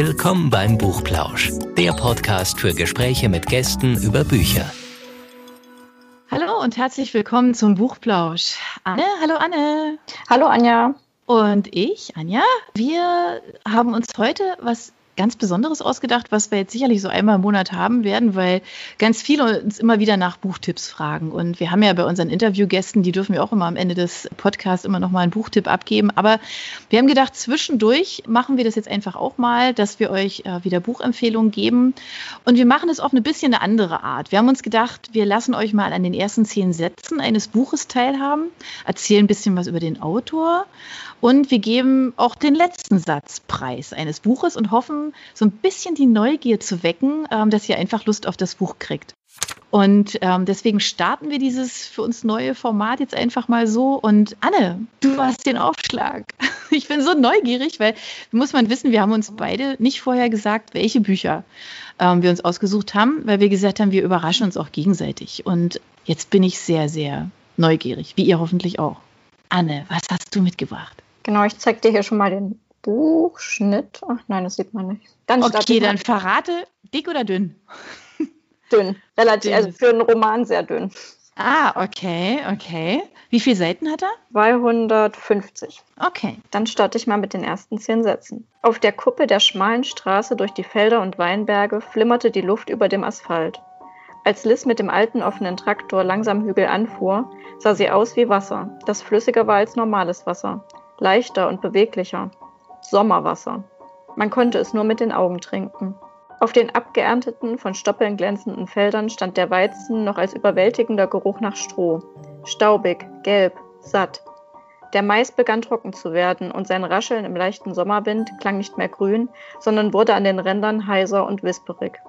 Willkommen beim Buchplausch, der Podcast für Gespräche mit Gästen über Bücher. Hallo und herzlich willkommen zum Buchplausch. Anne, hallo Anne. Hallo Anja. Und ich, Anja, wir haben uns heute was ganz Besonderes ausgedacht, was wir jetzt sicherlich so einmal im Monat haben werden, weil ganz viele uns immer wieder nach Buchtipps fragen. Und wir haben ja bei unseren Interviewgästen, die dürfen wir auch immer am Ende des Podcasts immer noch mal einen Buchtipp abgeben. Aber wir haben gedacht, zwischendurch machen wir das jetzt einfach auch mal, dass wir euch äh, wieder Buchempfehlungen geben. Und wir machen es auf eine bisschen eine andere Art. Wir haben uns gedacht, wir lassen euch mal an den ersten zehn Sätzen eines Buches teilhaben, erzählen ein bisschen was über den Autor und wir geben auch den letzten Satz preis eines Buches und hoffen, so ein bisschen die Neugier zu wecken, ähm, dass ihr einfach Lust auf das Buch kriegt. Und ähm, deswegen starten wir dieses für uns neue Format jetzt einfach mal so. Und Anne, du hast den Aufschlag. Ich bin so neugierig, weil muss man wissen, wir haben uns beide nicht vorher gesagt, welche Bücher ähm, wir uns ausgesucht haben, weil wir gesagt haben, wir überraschen uns auch gegenseitig. Und jetzt bin ich sehr, sehr neugierig, wie ihr hoffentlich auch. Anne, was hast du mitgebracht? Genau, ich zeige dir hier schon mal den Buchschnitt. Ach nein, das sieht man nicht. Dann okay, dann verrate, dick oder dünn? Dünn, relativ, also für einen Roman sehr dünn. Ah, okay, okay. Wie viele Seiten hat er? 250. Okay. Dann starte ich mal mit den ersten zehn Sätzen. Auf der Kuppe der schmalen Straße durch die Felder und Weinberge flimmerte die Luft über dem Asphalt. Als Liz mit dem alten offenen Traktor langsam Hügel anfuhr, sah sie aus wie Wasser, das flüssiger war als normales Wasser leichter und beweglicher. Sommerwasser. Man konnte es nur mit den Augen trinken. Auf den abgeernteten, von Stoppeln glänzenden Feldern stand der Weizen noch als überwältigender Geruch nach Stroh. Staubig, gelb, satt. Der Mais begann trocken zu werden und sein Rascheln im leichten Sommerwind klang nicht mehr grün, sondern wurde an den Rändern heiser und wisperig.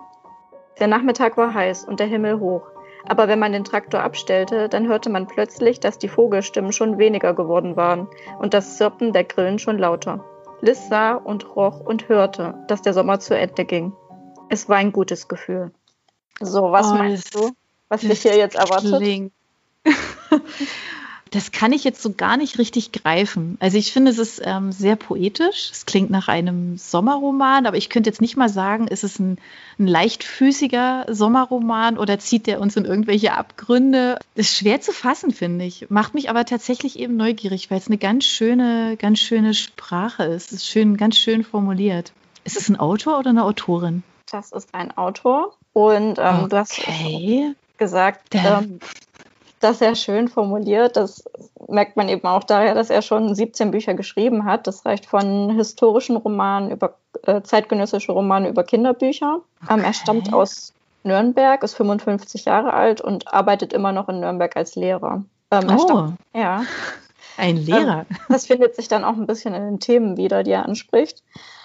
Der Nachmittag war heiß und der Himmel hoch. Aber wenn man den Traktor abstellte, dann hörte man plötzlich, dass die Vogelstimmen schon weniger geworden waren und das Zirpen der Grillen schon lauter. Liz sah und roch und hörte, dass der Sommer zu Ende ging. Es war ein gutes Gefühl. So, was oh, meinst du, was dich hier jetzt erwartet? Das kann ich jetzt so gar nicht richtig greifen. Also ich finde, es ist ähm, sehr poetisch. Es klingt nach einem Sommerroman, aber ich könnte jetzt nicht mal sagen, ist es ein, ein leichtfüßiger Sommerroman oder zieht der uns in irgendwelche Abgründe? Das ist schwer zu fassen, finde ich. Macht mich aber tatsächlich eben neugierig, weil es eine ganz schöne, ganz schöne Sprache ist. Es ist schön, ganz schön formuliert. Ist es ein Autor oder eine Autorin? Das ist ein Autor. Und ähm, okay. du hast gesagt, ähm, das sehr schön formuliert. Das merkt man eben auch daher, dass er schon 17 Bücher geschrieben hat. Das reicht von historischen Romanen über äh, zeitgenössische Romane über Kinderbücher. Okay. Ähm, er stammt aus Nürnberg, ist 55 Jahre alt und arbeitet immer noch in Nürnberg als Lehrer. Ähm, oh, stammt, ja. Ein Lehrer. Ähm, das findet sich dann auch ein bisschen in den Themen wieder, die er anspricht.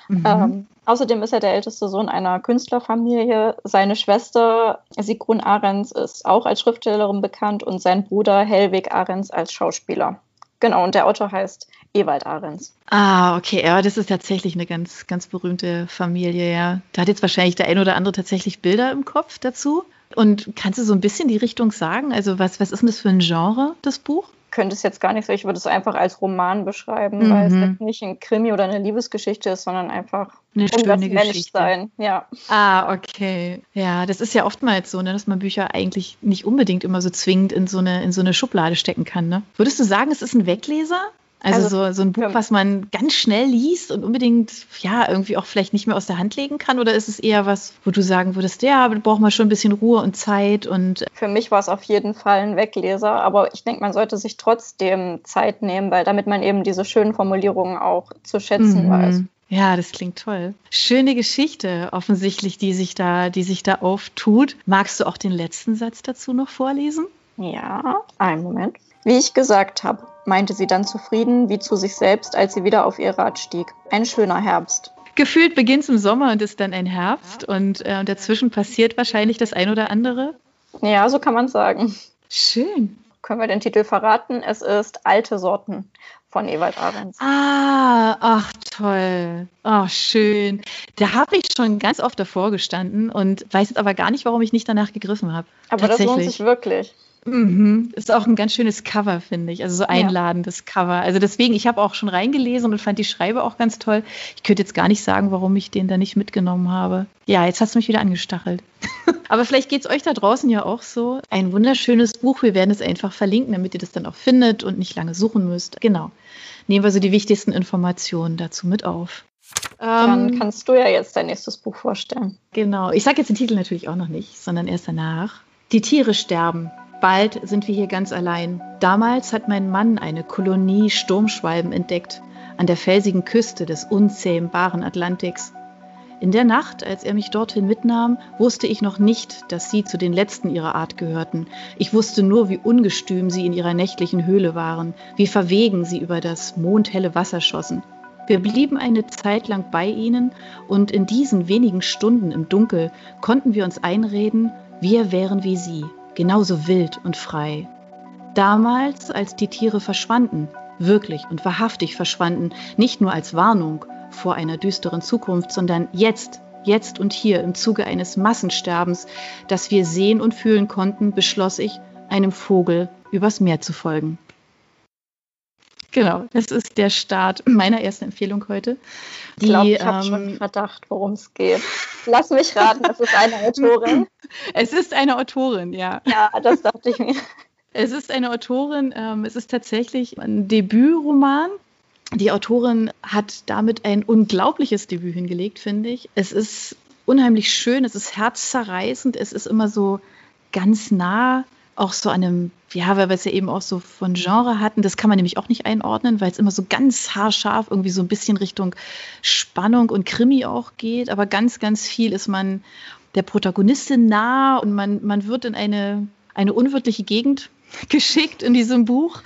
Mhm. Ähm, außerdem ist er der älteste Sohn einer Künstlerfamilie. Seine Schwester Sigrun Ahrens ist auch als Schriftstellerin bekannt und sein Bruder Helwig Ahrens als Schauspieler. Genau, und der Autor heißt Ewald Ahrens. Ah, okay, ja, das ist tatsächlich eine ganz, ganz berühmte Familie, ja. Da hat jetzt wahrscheinlich der ein oder andere tatsächlich Bilder im Kopf dazu. Und kannst du so ein bisschen die Richtung sagen? Also, was, was ist denn das für ein Genre, das Buch? Könnte es jetzt gar nicht so, ich würde es einfach als Roman beschreiben, mhm. weil es jetzt nicht ein Krimi oder eine Liebesgeschichte ist, sondern einfach eine um schöne das Menschsein. Ja. Ah, okay. Ja, das ist ja oftmals so, ne, dass man Bücher eigentlich nicht unbedingt immer so zwingend in so eine, in so eine Schublade stecken kann. Ne? Würdest du sagen, es ist ein Wegleser? Also, also so, so ein Buch, was man ganz schnell liest und unbedingt, ja, irgendwie auch vielleicht nicht mehr aus der Hand legen kann? Oder ist es eher was, wo du sagen würdest, ja, da braucht man schon ein bisschen Ruhe und Zeit und. Für mich war es auf jeden Fall ein Wegleser, aber ich denke, man sollte sich trotzdem Zeit nehmen, weil damit man eben diese schönen Formulierungen auch zu schätzen mhm. weiß. Ja, das klingt toll. Schöne Geschichte offensichtlich, die sich da, die sich da auftut. Magst du auch den letzten Satz dazu noch vorlesen? Ja, einen Moment. Wie ich gesagt habe, meinte sie dann zufrieden wie zu sich selbst, als sie wieder auf ihr Rad stieg. Ein schöner Herbst. Gefühlt beginnt es im Sommer und ist dann ein Herbst und äh, dazwischen passiert wahrscheinlich das ein oder andere. Ja, so kann man sagen. Schön. Können wir den Titel verraten? Es ist Alte Sorten von Ewald Ahrens. Ah, ach toll. Ach, schön. Da habe ich schon ganz oft davor gestanden und weiß jetzt aber gar nicht, warum ich nicht danach gegriffen habe. Aber das lohnt sich wirklich. Mhm. Ist auch ein ganz schönes Cover, finde ich. Also so einladendes ja. Cover. Also deswegen, ich habe auch schon reingelesen und fand die Schreibe auch ganz toll. Ich könnte jetzt gar nicht sagen, warum ich den da nicht mitgenommen habe. Ja, jetzt hast du mich wieder angestachelt. Aber vielleicht geht es euch da draußen ja auch so. Ein wunderschönes Buch. Wir werden es einfach verlinken, damit ihr das dann auch findet und nicht lange suchen müsst. Genau. Nehmen wir so die wichtigsten Informationen dazu mit auf. Dann ähm, kannst du ja jetzt dein nächstes Buch vorstellen. Genau. Ich sage jetzt den Titel natürlich auch noch nicht, sondern erst danach. Die Tiere sterben. Bald sind wir hier ganz allein. Damals hat mein Mann eine Kolonie Sturmschwalben entdeckt an der felsigen Küste des unzähmbaren Atlantiks. In der Nacht, als er mich dorthin mitnahm, wusste ich noch nicht, dass sie zu den letzten ihrer Art gehörten. Ich wusste nur, wie ungestüm sie in ihrer nächtlichen Höhle waren, wie verwegen sie über das mondhelle Wasser schossen. Wir blieben eine Zeit lang bei ihnen und in diesen wenigen Stunden im Dunkel konnten wir uns einreden, wir wären wie sie, genauso wild und frei. Damals, als die Tiere verschwanden, wirklich und wahrhaftig verschwanden, nicht nur als Warnung vor einer düsteren Zukunft, sondern jetzt, jetzt und hier im Zuge eines Massensterbens, das wir sehen und fühlen konnten, beschloss ich, einem Vogel übers Meer zu folgen. Genau, das ist der Start meiner ersten Empfehlung heute. Die, ich glaube, ich habe ähm, schon Verdacht, worum es geht. Lass mich raten, es ist eine Autorin. Es ist eine Autorin, ja. Ja, das dachte ich mir. Es ist eine Autorin, ähm, es ist tatsächlich ein Debütroman. Die Autorin hat damit ein unglaubliches Debüt hingelegt, finde ich. Es ist unheimlich schön, es ist herzzerreißend, es ist immer so ganz nah auch so an einem, ja, weil wir es ja eben auch so von Genre hatten, das kann man nämlich auch nicht einordnen, weil es immer so ganz haarscharf irgendwie so ein bisschen Richtung Spannung und Krimi auch geht, aber ganz, ganz viel ist man der Protagonistin nah und man, man wird in eine, eine unwirtliche Gegend geschickt in diesem Buch.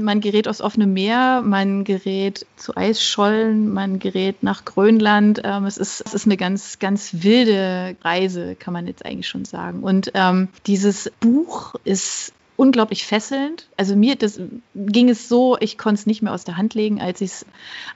Man gerät aufs offene Meer, man gerät zu Eisschollen, man gerät nach Grönland. Ähm, es, ist, es ist eine ganz, ganz wilde Reise, kann man jetzt eigentlich schon sagen. Und ähm, dieses Buch ist unglaublich fesselnd. Also mir das, ging es so, ich konnte es nicht mehr aus der Hand legen, als ich es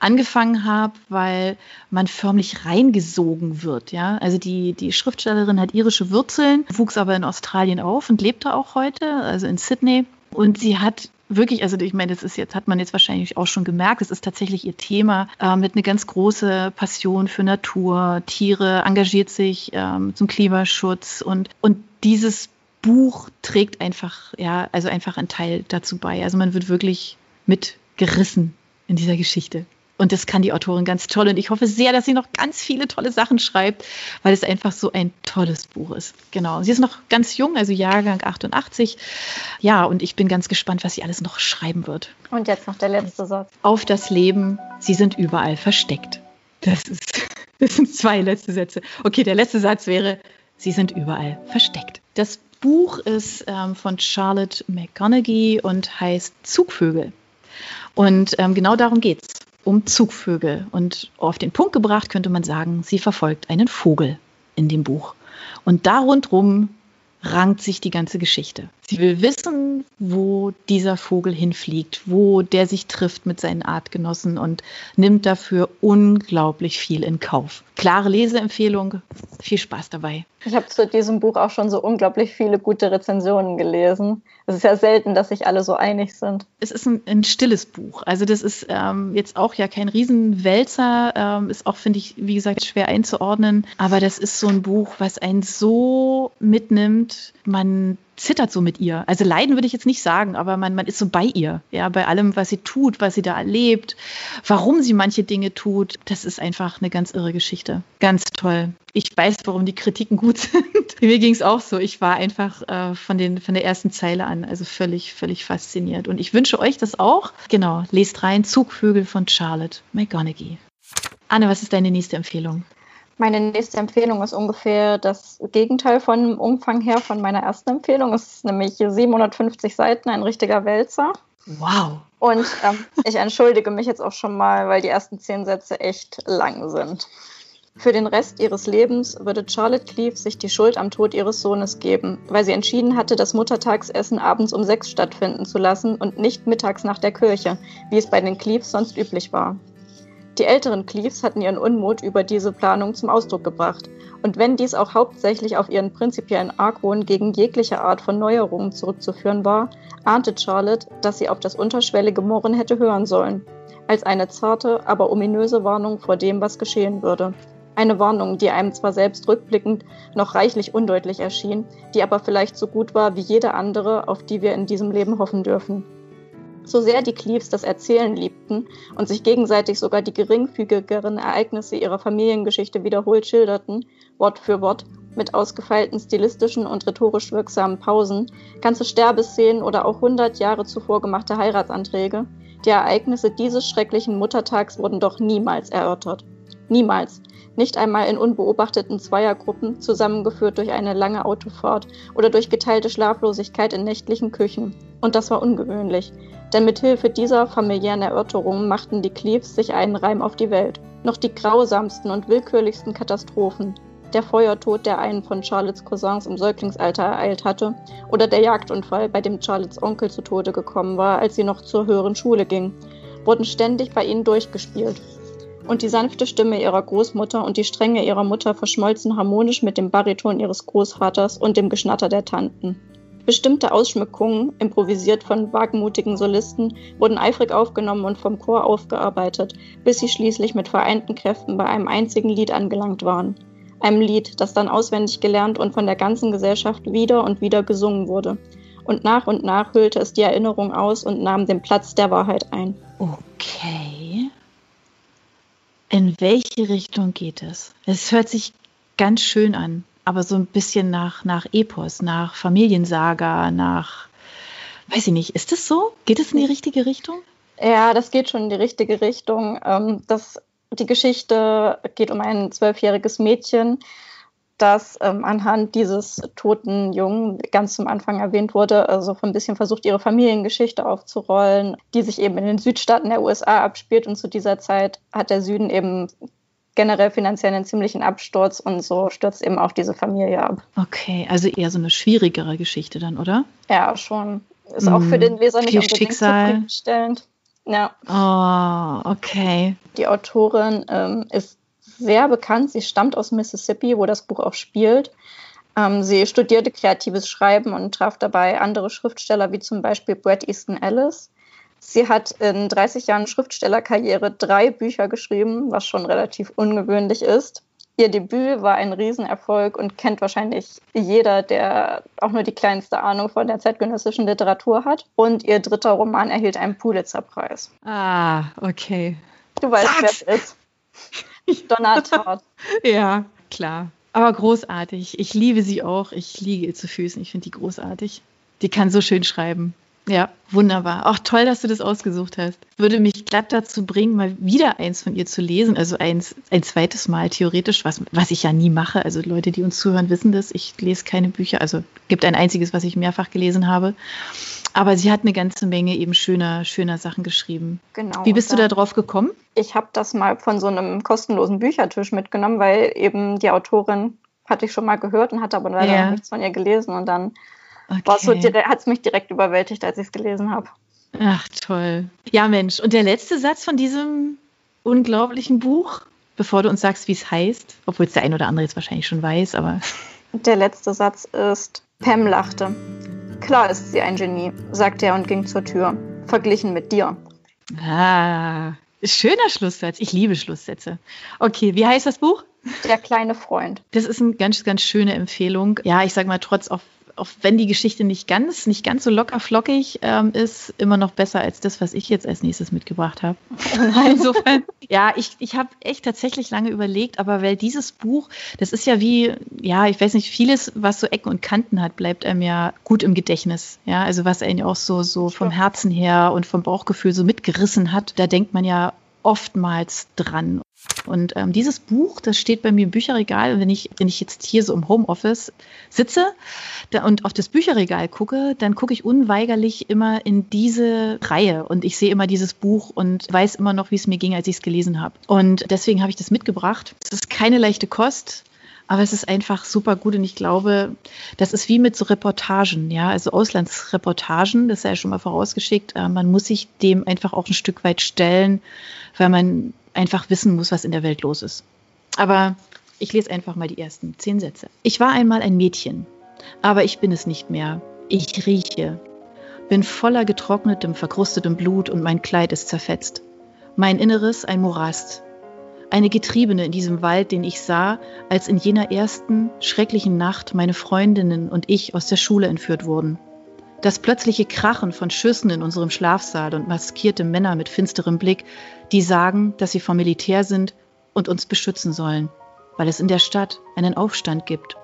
angefangen habe, weil man förmlich reingesogen wird. Ja? Also die, die Schriftstellerin hat irische Wurzeln, wuchs aber in Australien auf und lebte auch heute, also in Sydney. Und sie hat wirklich, also ich meine, das ist jetzt, hat man jetzt wahrscheinlich auch schon gemerkt, es ist tatsächlich ihr Thema, äh, mit eine ganz große Passion für Natur, Tiere, engagiert sich ähm, zum Klimaschutz und, und dieses Buch trägt einfach, ja, also einfach einen Teil dazu bei. Also man wird wirklich mitgerissen in dieser Geschichte. Und das kann die Autorin ganz toll. Und ich hoffe sehr, dass sie noch ganz viele tolle Sachen schreibt, weil es einfach so ein tolles Buch ist. Genau. Sie ist noch ganz jung, also Jahrgang 88. Ja, und ich bin ganz gespannt, was sie alles noch schreiben wird. Und jetzt noch der letzte Satz. Auf das Leben, sie sind überall versteckt. Das, ist, das sind zwei letzte Sätze. Okay, der letzte Satz wäre, sie sind überall versteckt. Das Buch ist ähm, von Charlotte McGonaghy und heißt Zugvögel. Und ähm, genau darum geht es, um Zugvögel. Und auf den Punkt gebracht könnte man sagen, sie verfolgt einen Vogel in dem Buch. Und da rundherum rankt sich die ganze Geschichte. Sie will wissen, wo dieser Vogel hinfliegt, wo der sich trifft mit seinen Artgenossen und nimmt dafür unglaublich viel in Kauf. Klare Leseempfehlung, viel Spaß dabei. Ich habe zu diesem Buch auch schon so unglaublich viele gute Rezensionen gelesen. Es ist ja selten, dass sich alle so einig sind. Es ist ein, ein stilles Buch. Also das ist ähm, jetzt auch ja kein Riesenwälzer, ähm, ist auch, finde ich, wie gesagt, schwer einzuordnen. Aber das ist so ein Buch, was einen so mitnimmt. Man zittert so mit ihr. Also leiden würde ich jetzt nicht sagen, aber man, man ist so bei ihr, ja, bei allem, was sie tut, was sie da erlebt, warum sie manche Dinge tut. Das ist einfach eine ganz irre Geschichte. Ganz toll. Ich weiß, warum die Kritiken gut sind. Mir ging es auch so. Ich war einfach äh, von, den, von der ersten Zeile an, also völlig, völlig fasziniert. Und ich wünsche euch das auch. Genau, lest rein Zugvögel von Charlotte McGonaghy. Anne, was ist deine nächste Empfehlung? Meine nächste Empfehlung ist ungefähr das Gegenteil von Umfang her von meiner ersten Empfehlung. Es ist nämlich 750 Seiten, ein richtiger Wälzer. Wow. Und ähm, ich entschuldige mich jetzt auch schon mal, weil die ersten zehn Sätze echt lang sind. Für den Rest ihres Lebens würde Charlotte Cleave sich die Schuld am Tod ihres Sohnes geben, weil sie entschieden hatte, das Muttertagsessen abends um sechs stattfinden zu lassen und nicht mittags nach der Kirche, wie es bei den Cleaves sonst üblich war. Die älteren Cleaves hatten ihren Unmut über diese Planung zum Ausdruck gebracht. Und wenn dies auch hauptsächlich auf ihren prinzipiellen Argwohn gegen jegliche Art von Neuerungen zurückzuführen war, ahnte Charlotte, dass sie auf das unterschwellige Murren hätte hören sollen. Als eine zarte, aber ominöse Warnung vor dem, was geschehen würde. Eine Warnung, die einem zwar selbst rückblickend noch reichlich undeutlich erschien, die aber vielleicht so gut war wie jede andere, auf die wir in diesem Leben hoffen dürfen. So sehr die Cleaves das Erzählen liebten und sich gegenseitig sogar die geringfügigeren Ereignisse ihrer Familiengeschichte wiederholt schilderten, Wort für Wort, mit ausgefeilten stilistischen und rhetorisch wirksamen Pausen, ganze Sterbeszenen oder auch hundert Jahre zuvor gemachte Heiratsanträge, die Ereignisse dieses schrecklichen Muttertags wurden doch niemals erörtert. Niemals. Nicht einmal in unbeobachteten Zweiergruppen, zusammengeführt durch eine lange Autofahrt oder durch geteilte Schlaflosigkeit in nächtlichen Küchen. Und das war ungewöhnlich, denn mit Hilfe dieser familiären Erörterungen machten die Cleaves sich einen Reim auf die Welt. Noch die grausamsten und willkürlichsten Katastrophen, der Feuertod, der einen von Charlottes Cousins im Säuglingsalter ereilt hatte, oder der Jagdunfall, bei dem Charlottes Onkel zu Tode gekommen war, als sie noch zur höheren Schule ging, wurden ständig bei ihnen durchgespielt. Und die sanfte Stimme ihrer Großmutter und die Strenge ihrer Mutter verschmolzen harmonisch mit dem Bariton ihres Großvaters und dem Geschnatter der Tanten. Bestimmte Ausschmückungen, improvisiert von wagemutigen Solisten, wurden eifrig aufgenommen und vom Chor aufgearbeitet, bis sie schließlich mit vereinten Kräften bei einem einzigen Lied angelangt waren. Einem Lied, das dann auswendig gelernt und von der ganzen Gesellschaft wieder und wieder gesungen wurde. Und nach und nach hüllte es die Erinnerung aus und nahm den Platz der Wahrheit ein. Okay. In welche Richtung geht es? Es hört sich ganz schön an aber so ein bisschen nach, nach Epos, nach Familiensaga, nach, weiß ich nicht, ist das so? Geht es in die richtige Richtung? Ja, das geht schon in die richtige Richtung. Ähm, das, die Geschichte geht um ein zwölfjähriges Mädchen, das ähm, anhand dieses toten Jungen ganz zum Anfang erwähnt wurde, also ein bisschen versucht, ihre Familiengeschichte aufzurollen, die sich eben in den Südstaaten der USA abspielt. Und zu dieser Zeit hat der Süden eben generell finanziell einen ziemlichen Absturz und so stürzt eben auch diese Familie ab. Okay, also eher so eine schwierigere Geschichte dann, oder? Ja, schon. Ist auch für den Leser nicht Viel unbedingt Schicksal. zufriedenstellend. Ja. Oh, okay. Die Autorin ähm, ist sehr bekannt. Sie stammt aus Mississippi, wo das Buch auch spielt. Ähm, sie studierte kreatives Schreiben und traf dabei andere Schriftsteller wie zum Beispiel Bret Easton Ellis. Sie hat in 30 Jahren Schriftstellerkarriere drei Bücher geschrieben, was schon relativ ungewöhnlich ist. Ihr Debüt war ein Riesenerfolg und kennt wahrscheinlich jeder, der auch nur die kleinste Ahnung von der zeitgenössischen Literatur hat. Und ihr dritter Roman erhielt einen Pulitzerpreis. Ah, okay. Du weißt, wer es ist. Donna Tartt. Ja, klar. Aber großartig. Ich liebe sie auch. Ich liege ihr zu Füßen. Ich finde die großartig. Die kann so schön schreiben. Ja, wunderbar. Auch toll, dass du das ausgesucht hast. Würde mich glatt dazu bringen, mal wieder eins von ihr zu lesen. Also eins, ein zweites Mal theoretisch, was, was ich ja nie mache. Also Leute, die uns zuhören, wissen das. Ich lese keine Bücher. Also gibt ein einziges, was ich mehrfach gelesen habe. Aber sie hat eine ganze Menge eben schöner, schöner Sachen geschrieben. Genau. Wie bist du da drauf gekommen? Ich habe das mal von so einem kostenlosen Büchertisch mitgenommen, weil eben die Autorin hatte ich schon mal gehört und hatte aber leider Ja. noch nichts von ihr gelesen. Und dann war so Okay. direkt- hat es mich direkt überwältigt, als ich es gelesen habe. Ach, toll. Ja, Mensch. Und der letzte Satz von diesem unglaublichen Buch, bevor du uns sagst, wie es heißt, obwohl es der ein oder andere jetzt wahrscheinlich schon weiß, aber Der letzte Satz ist, Pam lachte. Klar ist sie ein Genie, sagte er und ging zur Tür. Verglichen mit dir. ah, schöner Schlusssatz. Ich liebe Schlusssätze. Okay, wie heißt das Buch? Der kleine Freund. Das ist eine ganz, ganz schöne Empfehlung. Ja, ich sage mal, trotz auch, auch wenn die Geschichte nicht ganz, nicht ganz so locker flockig ähm, ist, immer noch besser als das, was ich jetzt als nächstes mitgebracht habe. Insofern, ja, ich, ich habe echt tatsächlich lange überlegt, aber weil dieses Buch, das ist ja wie, ja, ich weiß nicht, vieles, was so Ecken und Kanten hat, bleibt einem ja gut im Gedächtnis. Ja, also was einen ja auch so, so vom. Herzen her und vom Bauchgefühl so mitgerissen hat, da denkt man ja oftmals dran. Und ähm, dieses Buch, das steht bei mir im Bücherregal. Wenn ich, wenn ich jetzt hier so im Homeoffice sitze und auf das Bücherregal gucke, dann gucke ich unweigerlich immer in diese Reihe und ich sehe immer dieses Buch und weiß immer noch, wie es mir ging, als ich es gelesen habe. Und deswegen habe ich das mitgebracht. Es ist keine leichte Kost. Aber es ist einfach super gut und ich glaube, das ist wie mit so Reportagen, ja, also Auslandsreportagen, das sei ja schon mal vorausgeschickt. Äh, man muss sich dem einfach auch ein Stück weit stellen, weil man einfach wissen muss, was in der Welt los ist. Aber ich lese einfach mal die ersten zehn Sätze. Ich war einmal ein Mädchen, aber ich bin es nicht mehr. Ich rieche, bin voller getrocknetem, verkrustetem Blut und mein Kleid ist zerfetzt. Mein Inneres ein Morast. Eine Getriebene in diesem Wald, den ich sah, als in jener ersten schrecklichen Nacht meine Freundinnen und ich aus der Schule entführt wurden. Das plötzliche Krachen von Schüssen in unserem Schlafsaal und maskierte Männer mit finsterem Blick, die sagen, dass sie vom Militär sind und uns beschützen sollen, weil es in der Stadt einen Aufstand gibt.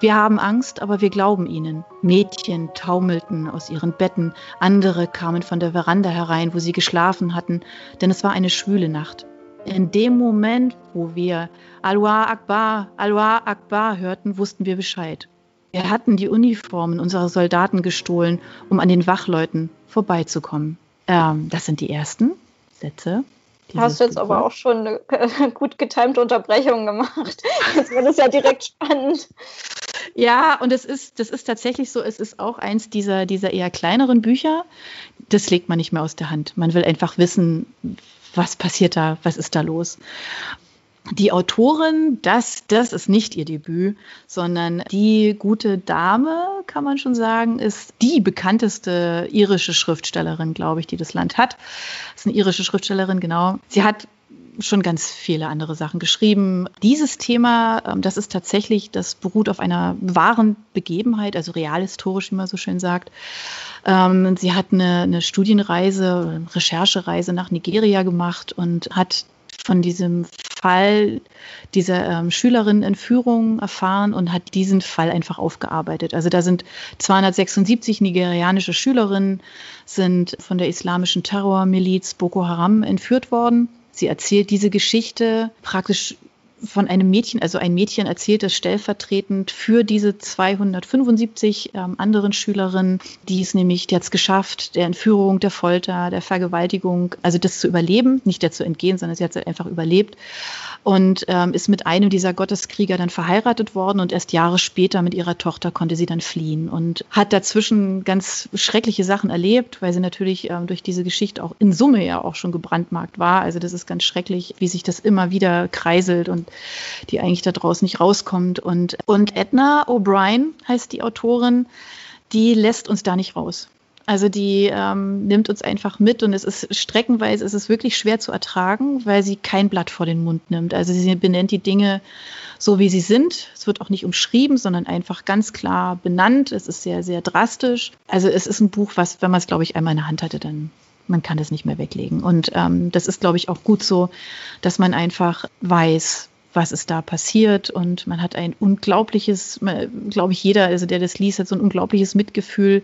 Wir haben Angst, aber wir glauben ihnen. Mädchen taumelten aus ihren Betten, andere kamen von der Veranda herein, wo sie geschlafen hatten, denn es war eine schwüle Nacht. In dem Moment, wo wir Alwa Akbar, Alwa Akbar hörten, wussten wir Bescheid. Wir hatten die Uniformen unserer Soldaten gestohlen, um an den Wachleuten vorbeizukommen. Ähm, das sind die ersten Sätze. Hast du jetzt aber auch schon eine gut getimte Unterbrechung gemacht. Jetzt wird es ja direkt spannend. Ja, und es ist, das ist tatsächlich so, es ist auch eins dieser, dieser eher kleineren Bücher. Das legt man nicht mehr aus der Hand. Man will einfach wissen, was passiert da, was ist da los. Die Autorin, das, das ist nicht ihr Debüt, sondern die gute Dame, kann man schon sagen, ist die bekannteste irische Schriftstellerin, glaube ich, die das Land hat. Das ist eine irische Schriftstellerin, genau. Sie hat schon ganz viele andere Sachen geschrieben. Dieses Thema, ähm, das ist tatsächlich, das beruht auf einer wahren Begebenheit, also realhistorisch, wie man so schön sagt. Ähm, sie hat eine, eine Studienreise, Recherchereise nach Nigeria gemacht und hat von diesem Fall dieser ähm, Schülerin in erfahren und hat diesen Fall einfach aufgearbeitet. Also da sind 276 nigerianische Schülerinnen sind von der islamischen Terrormiliz Boko Haram entführt worden. Sie erzählt diese Geschichte praktisch von einem Mädchen, also ein Mädchen erzählt es stellvertretend für diese 275 ähm, anderen Schülerinnen, die es nämlich, die hat es geschafft, der Entführung, der Folter, der Vergewaltigung, also das zu überleben, nicht der zu entgehen, sondern sie hat es einfach überlebt und ähm, ist mit einem dieser Gotteskrieger dann verheiratet worden und erst Jahre später mit ihrer Tochter konnte sie dann fliehen und hat dazwischen ganz schreckliche Sachen erlebt, weil sie natürlich ähm, durch diese Geschichte auch in Summe ja auch schon gebrandmarkt war. Also das ist ganz schrecklich, wie sich das immer wieder kreiselt und die eigentlich da draußen nicht rauskommt. Und, und Edna O'Brien heißt die Autorin, die lässt uns da nicht raus. Also die ähm, nimmt uns einfach mit und es ist streckenweise, es ist wirklich schwer zu ertragen, weil sie kein Blatt vor den Mund nimmt. Also sie benennt die Dinge so, wie sie sind. Es wird auch nicht umschrieben, sondern einfach ganz klar benannt. Es ist sehr, sehr drastisch. Also es ist ein Buch, was, wenn man es, glaube ich, einmal in der Hand hatte, dann man kann es nicht mehr weglegen. Und ähm, das ist, glaube ich, auch gut so, dass man einfach weiß, was ist da passiert. Und man hat ein unglaubliches, glaube ich, jeder, also der das liest, hat so ein unglaubliches Mitgefühl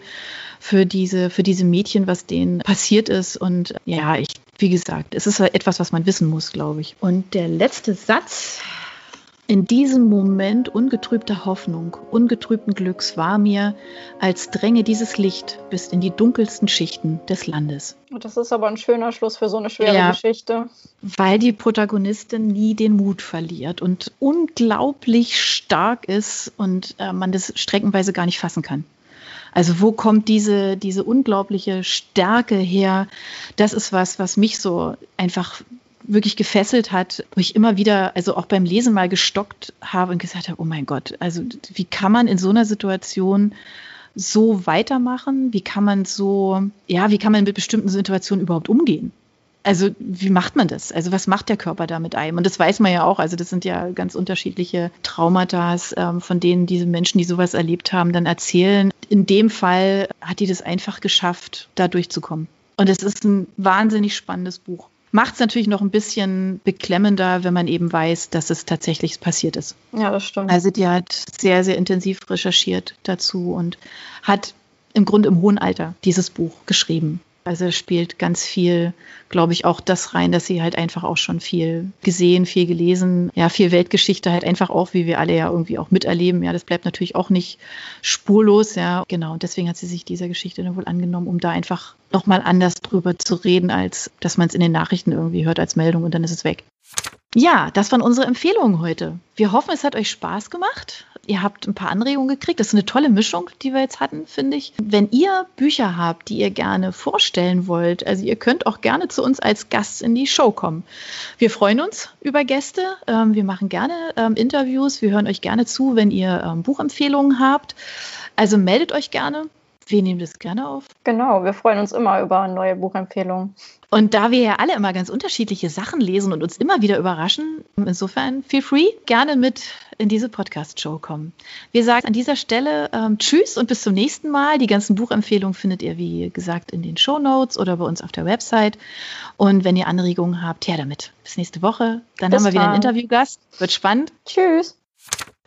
für diese, für diese Mädchen, was denen passiert ist. Und ja, ich, wie gesagt, es ist etwas, was man wissen muss, glaube ich. Und der letzte Satz, in diesem Moment ungetrübter Hoffnung, ungetrübten Glücks war mir, als dränge dieses Licht bis in die dunkelsten Schichten des Landes. Das ist aber ein schöner Schluss für so eine schwere ja, Geschichte. Weil die Protagonistin nie den Mut verliert und unglaublich stark ist und äh, man das streckenweise gar nicht fassen kann. Also wo kommt diese, diese unglaubliche Stärke her? Das ist was, was mich so einfach wirklich gefesselt hat, wo ich immer wieder, also auch beim Lesen mal gestockt habe und gesagt habe, oh mein Gott, also wie kann man in so einer Situation so weitermachen? Wie kann man so, ja, wie kann man mit bestimmten Situationen überhaupt umgehen? Also wie macht man das? Also was macht der Körper da mit einem? Und das weiß man ja auch. Also das sind ja ganz unterschiedliche Traumata, ähm, von denen diese Menschen, die sowas erlebt haben, dann erzählen. In dem Fall hat die das einfach geschafft, da durchzukommen. Und es ist ein wahnsinnig spannendes Buch macht es natürlich noch ein bisschen beklemmender, wenn man eben weiß, dass es tatsächlich passiert ist. Ja, das stimmt. Also die hat sehr, sehr intensiv recherchiert dazu und hat im Grunde im hohen Alter dieses Buch geschrieben. Also spielt ganz viel, glaube ich, auch das rein, dass sie halt einfach auch schon viel gesehen, viel gelesen, ja, viel Weltgeschichte halt einfach auch, wie wir alle ja irgendwie auch miterleben. Ja, das bleibt natürlich auch nicht spurlos, ja, genau. Und deswegen hat sie sich dieser Geschichte dann wohl angenommen, um da einfach nochmal anders drüber zu reden, als dass man es in den Nachrichten irgendwie hört als Meldung und dann ist es weg. Ja, das waren unsere Empfehlungen heute. Wir hoffen, es hat euch Spaß gemacht. Ihr habt ein paar Anregungen gekriegt. Das ist eine tolle Mischung, die wir jetzt hatten, finde ich. Wenn ihr Bücher habt, die ihr gerne vorstellen wollt, also ihr könnt auch gerne zu uns als Gast in die Show kommen. Wir freuen uns über Gäste. Ähm, wir machen gerne ähm, Interviews. Wir hören euch gerne zu, wenn ihr ähm, Buchempfehlungen habt. Also meldet euch gerne. Wir nehmen das gerne auf. Genau, wir freuen uns immer über neue Buchempfehlungen. Und da wir ja alle immer ganz unterschiedliche Sachen lesen und uns immer wieder überraschen, insofern feel free, gerne mit in diese Podcast-Show kommen. Wir sagen an dieser Stelle ähm, Tschüss und bis zum nächsten Mal. Die ganzen Buchempfehlungen findet ihr, wie gesagt, in den Show Notes oder bei uns auf der Website. Und wenn ihr Anregungen habt, her damit. Bis nächste Woche. Dann bis haben wir wieder einen Interviewgast. Wird spannend. Tschüss.